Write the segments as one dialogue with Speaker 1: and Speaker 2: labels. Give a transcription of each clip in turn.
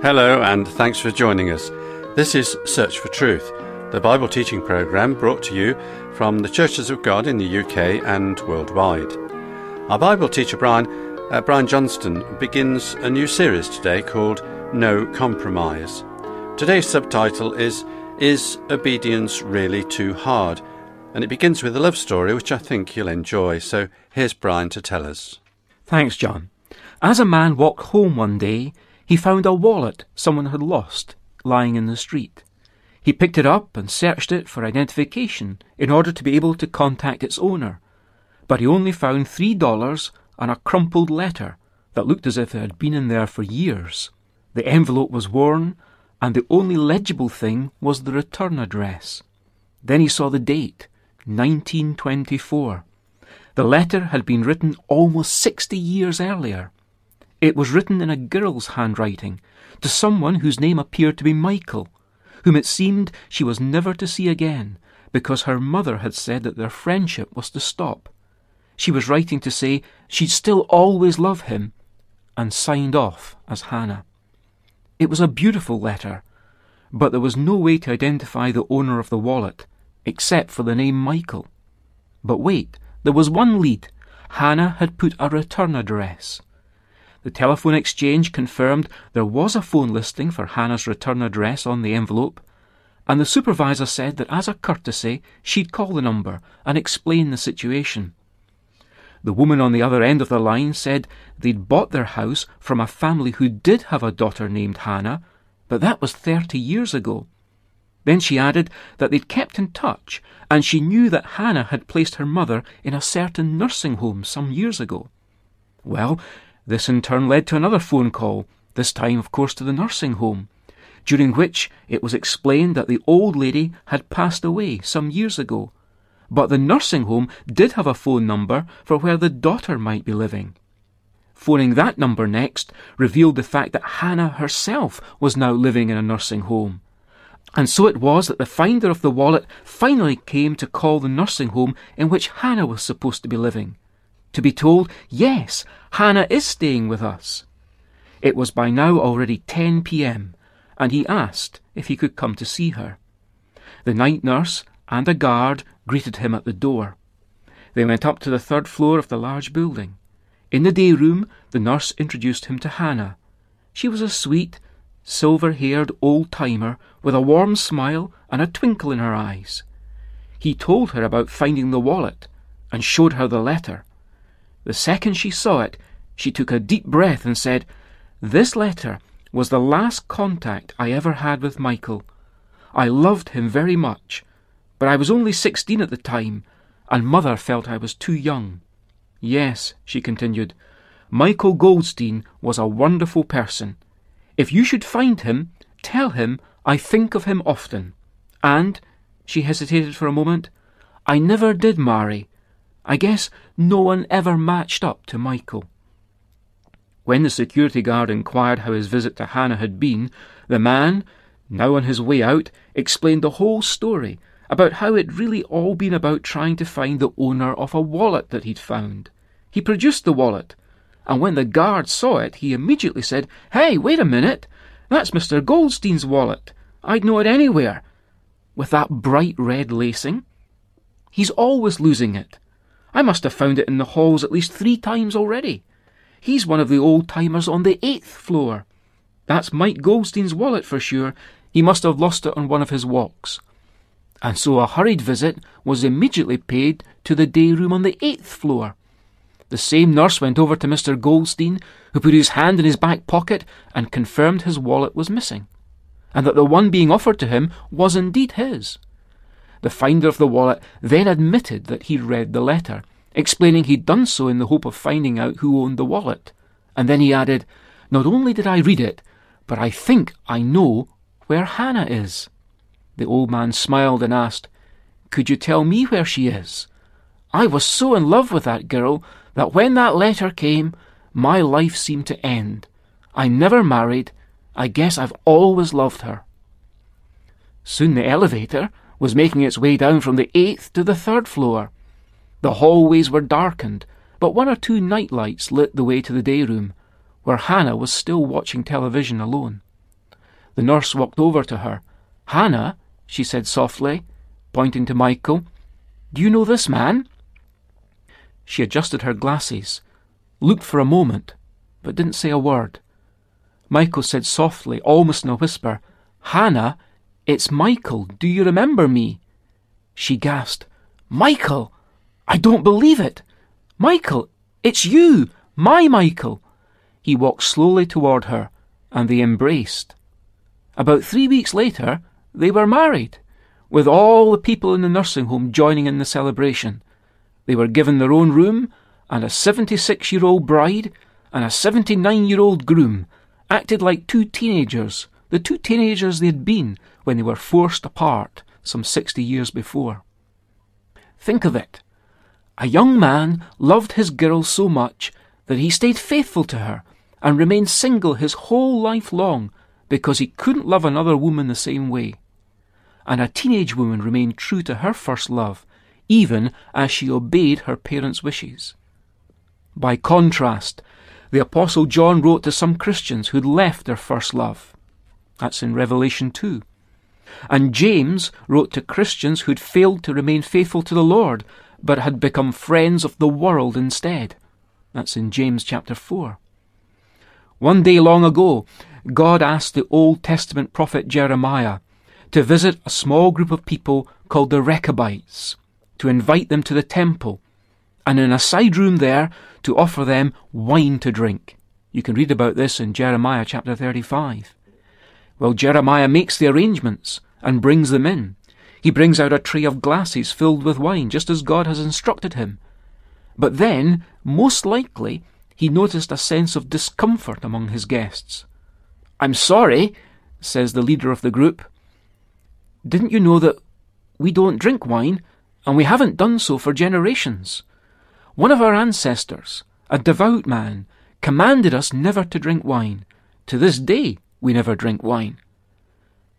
Speaker 1: Hello, and thanks for joining us. This is Search for Truth, the Bible teaching program brought to you from the Churches of God in the UK and worldwide. Our Bible teacher, Brian, uh, Brian Johnston, begins a new series today called No Compromise. Today's subtitle is Is Obedience Really Too Hard? And it begins with a love story which I think you'll enjoy. So here's Brian to tell us.
Speaker 2: Thanks, John. As a man walked home one day, he found a wallet someone had lost lying in the street. He picked it up and searched it for identification in order to be able to contact its owner. But he only found three dollars and a crumpled letter that looked as if it had been in there for years. The envelope was worn, and the only legible thing was the return address. Then he saw the date 1924. The letter had been written almost sixty years earlier. It was written in a girl's handwriting to someone whose name appeared to be Michael, whom it seemed she was never to see again because her mother had said that their friendship was to stop. She was writing to say she'd still always love him and signed off as Hannah. It was a beautiful letter, but there was no way to identify the owner of the wallet except for the name Michael. But wait, there was one lead. Hannah had put a return address. The telephone exchange confirmed there was a phone listing for Hannah's return address on the envelope, and the supervisor said that as a courtesy she'd call the number and explain the situation. The woman on the other end of the line said they'd bought their house from a family who did have a daughter named Hannah, but that was thirty years ago. Then she added that they'd kept in touch, and she knew that Hannah had placed her mother in a certain nursing home some years ago. Well, this in turn led to another phone call, this time, of course, to the nursing home, during which it was explained that the old lady had passed away some years ago, but the nursing home did have a phone number for where the daughter might be living. Phoning that number next revealed the fact that Hannah herself was now living in a nursing home. And so it was that the finder of the wallet finally came to call the nursing home in which Hannah was supposed to be living to be told, yes, Hannah is staying with us. It was by now already 10 p.m., and he asked if he could come to see her. The night nurse and a guard greeted him at the door. They went up to the third floor of the large building. In the day room, the nurse introduced him to Hannah. She was a sweet, silver haired old timer with a warm smile and a twinkle in her eyes. He told her about finding the wallet and showed her the letter. The second she saw it, she took a deep breath and said, This letter was the last contact I ever had with Michael. I loved him very much, but I was only sixteen at the time, and mother felt I was too young. Yes, she continued, Michael Goldstein was a wonderful person. If you should find him, tell him I think of him often. And, she hesitated for a moment, I never did marry, I guess no one ever matched up to Michael. When the security guard inquired how his visit to Hannah had been, the man, now on his way out, explained the whole story about how it really all been about trying to find the owner of a wallet that he'd found. He produced the wallet, and when the guard saw it, he immediately said, Hey, wait a minute! That's Mr. Goldstein's wallet. I'd know it anywhere. With that bright red lacing. He's always losing it. I must have found it in the halls at least three times already. He's one of the old timers on the eighth floor. That's Mike Goldstein's wallet for sure. He must have lost it on one of his walks. And so a hurried visit was immediately paid to the day room on the eighth floor. The same nurse went over to Mr. Goldstein, who put his hand in his back pocket and confirmed his wallet was missing, and that the one being offered to him was indeed his. The finder of the wallet then admitted that he'd read the letter, explaining he'd done so in the hope of finding out who owned the wallet. And then he added, Not only did I read it, but I think I know where Hannah is. The old man smiled and asked, Could you tell me where she is? I was so in love with that girl that when that letter came, my life seemed to end. I never married. I guess I've always loved her. Soon the elevator, was making its way down from the eighth to the third floor. The hallways were darkened, but one or two night lights lit the way to the day room, where Hannah was still watching television alone. The nurse walked over to her. Hannah, she said softly, pointing to Michael, do you know this man? She adjusted her glasses, looked for a moment, but didn't say a word. Michael said softly, almost in a whisper, Hannah, it's Michael. Do you remember me? She gasped, Michael! I don't believe it! Michael, it's you! My Michael! He walked slowly toward her, and they embraced. About three weeks later, they were married, with all the people in the nursing home joining in the celebration. They were given their own room, and a 76 year old bride and a 79 year old groom acted like two teenagers, the two teenagers they had been when they were forced apart some 60 years before. Think of it. A young man loved his girl so much that he stayed faithful to her and remained single his whole life long because he couldn't love another woman the same way. And a teenage woman remained true to her first love, even as she obeyed her parents' wishes. By contrast, the Apostle John wrote to some Christians who'd left their first love. That's in Revelation 2. And James wrote to Christians who'd failed to remain faithful to the Lord, but had become friends of the world instead. That's in James chapter 4. One day long ago, God asked the Old Testament prophet Jeremiah to visit a small group of people called the Rechabites, to invite them to the temple, and in a side room there to offer them wine to drink. You can read about this in Jeremiah chapter 35. Well, Jeremiah makes the arrangements and brings them in. He brings out a tray of glasses filled with wine, just as God has instructed him. But then, most likely, he noticed a sense of discomfort among his guests. I'm sorry, says the leader of the group. Didn't you know that we don't drink wine, and we haven't done so for generations? One of our ancestors, a devout man, commanded us never to drink wine. To this day, we never drink wine.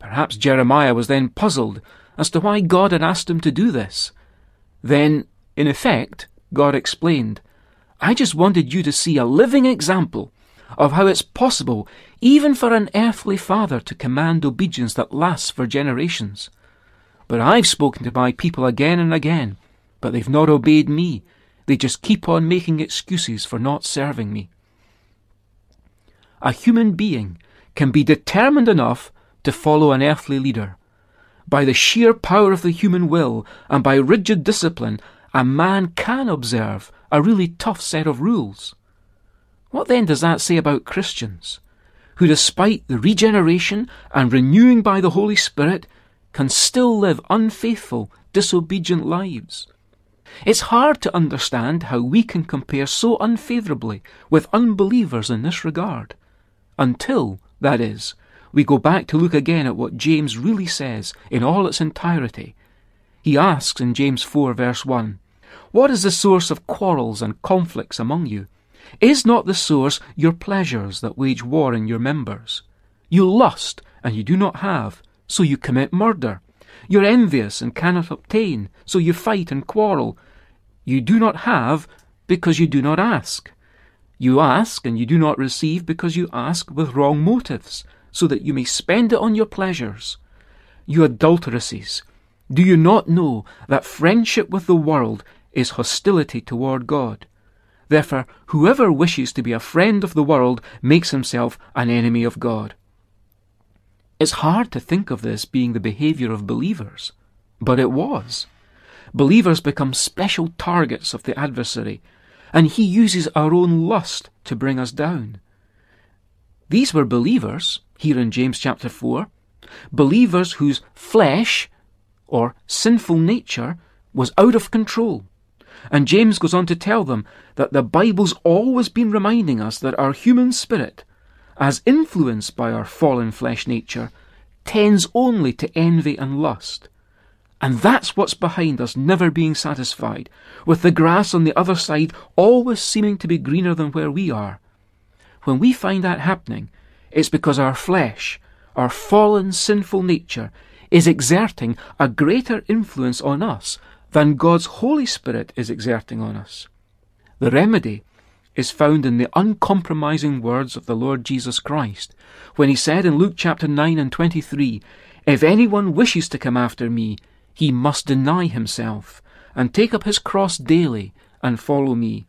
Speaker 2: Perhaps Jeremiah was then puzzled as to why God had asked him to do this. Then, in effect, God explained, I just wanted you to see a living example of how it's possible, even for an earthly father, to command obedience that lasts for generations. But I've spoken to my people again and again, but they've not obeyed me. They just keep on making excuses for not serving me. A human being can be determined enough to follow an earthly leader. By the sheer power of the human will and by rigid discipline, a man can observe a really tough set of rules. What then does that say about Christians, who, despite the regeneration and renewing by the Holy Spirit, can still live unfaithful, disobedient lives? It's hard to understand how we can compare so unfavourably with unbelievers in this regard, until that is, we go back to look again at what James really says in all its entirety. He asks in James 4, verse 1, What is the source of quarrels and conflicts among you? Is not the source your pleasures that wage war in your members? You lust, and you do not have, so you commit murder. You're envious and cannot obtain, so you fight and quarrel. You do not have, because you do not ask. You ask, and you do not receive because you ask with wrong motives, so that you may spend it on your pleasures. You adulteresses, do you not know that friendship with the world is hostility toward God? Therefore, whoever wishes to be a friend of the world makes himself an enemy of God. It's hard to think of this being the behaviour of believers, but it was. Believers become special targets of the adversary and he uses our own lust to bring us down. These were believers, here in James chapter 4, believers whose flesh, or sinful nature, was out of control. And James goes on to tell them that the Bible's always been reminding us that our human spirit, as influenced by our fallen flesh nature, tends only to envy and lust. And that's what's behind us never being satisfied, with the grass on the other side always seeming to be greener than where we are. When we find that happening, it's because our flesh, our fallen sinful nature, is exerting a greater influence on us than God's Holy Spirit is exerting on us. The remedy is found in the uncompromising words of the Lord Jesus Christ, when he said in Luke chapter 9 and 23, If anyone wishes to come after me, he must deny himself, and take up his cross daily, and follow me.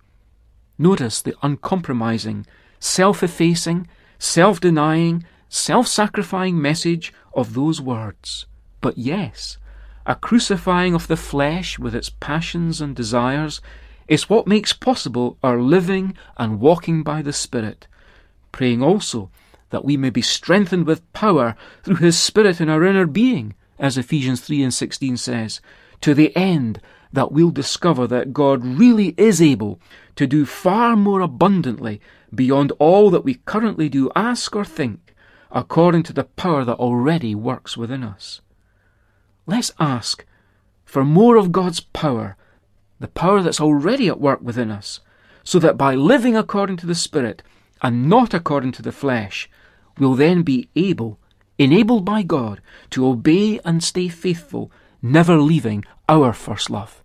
Speaker 2: Notice the uncompromising, self effacing, self denying, self sacrificing message of those words. But yes, a crucifying of the flesh with its passions and desires is what makes possible our living and walking by the Spirit, praying also that we may be strengthened with power through His Spirit in our inner being, as Ephesians 3 and 16 says, to the end that we'll discover that God really is able to do far more abundantly beyond all that we currently do ask or think, according to the power that already works within us. Let's ask for more of God's power, the power that's already at work within us, so that by living according to the Spirit and not according to the flesh, we'll then be able, enabled by God, to obey and stay faithful, never leaving our first love.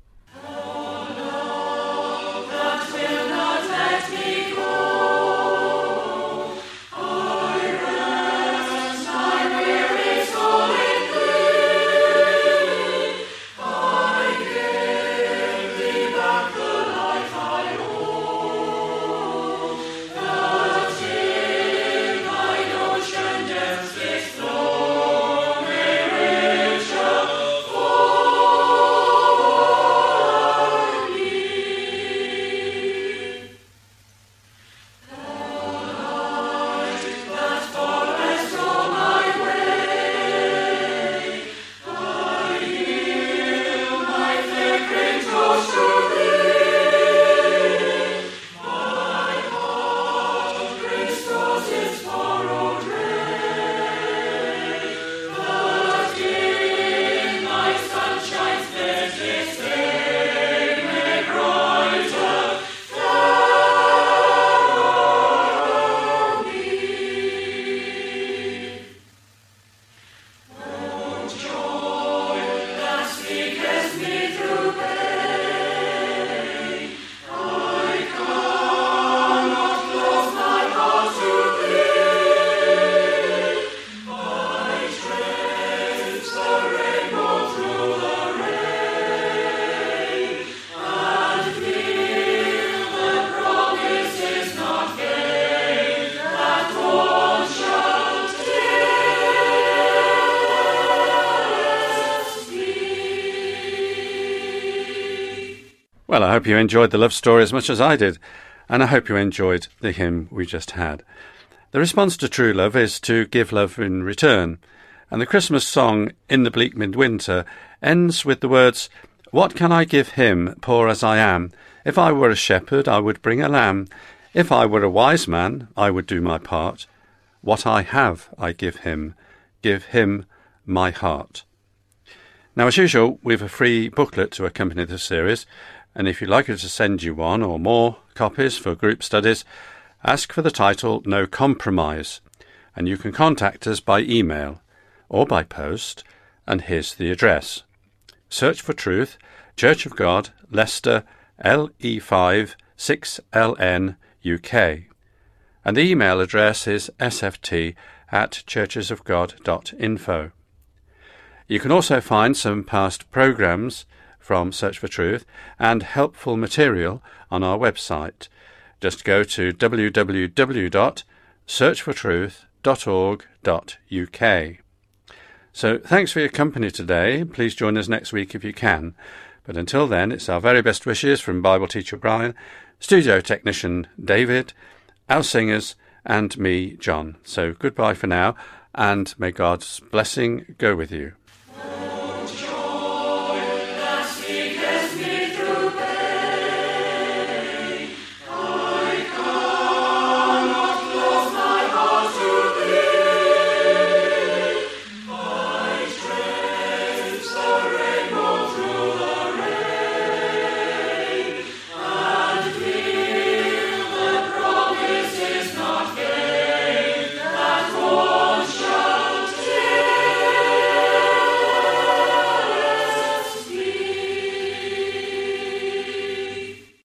Speaker 1: Hope you enjoyed the love story as much as I did, and I hope you enjoyed the hymn we just had. The response to true love is to give love in return, and the Christmas song, In the Bleak Midwinter, ends with the words, What can I give him, poor as I am? If I were a shepherd, I would bring a lamb. If I were a wise man, I would do my part. What I have, I give him. Give him my heart. Now, as usual, we've a free booklet to accompany this series, and if you'd like us to send you one or more copies for group studies, ask for the title No Compromise, and you can contact us by email or by post, and here's the address. Search for Truth, Church of God, Leicester, LE5 6LN, UK. And the email address is sft at churchesofgod.info. You can also find some past programs from Search for Truth and helpful material on our website. Just go to www.searchfortruth.org.uk. So thanks for your company today. Please join us next week if you can. But until then, it's our very best wishes from Bible teacher Brian, studio technician David, our singers, and me, John. So goodbye for now, and may God's blessing go with you.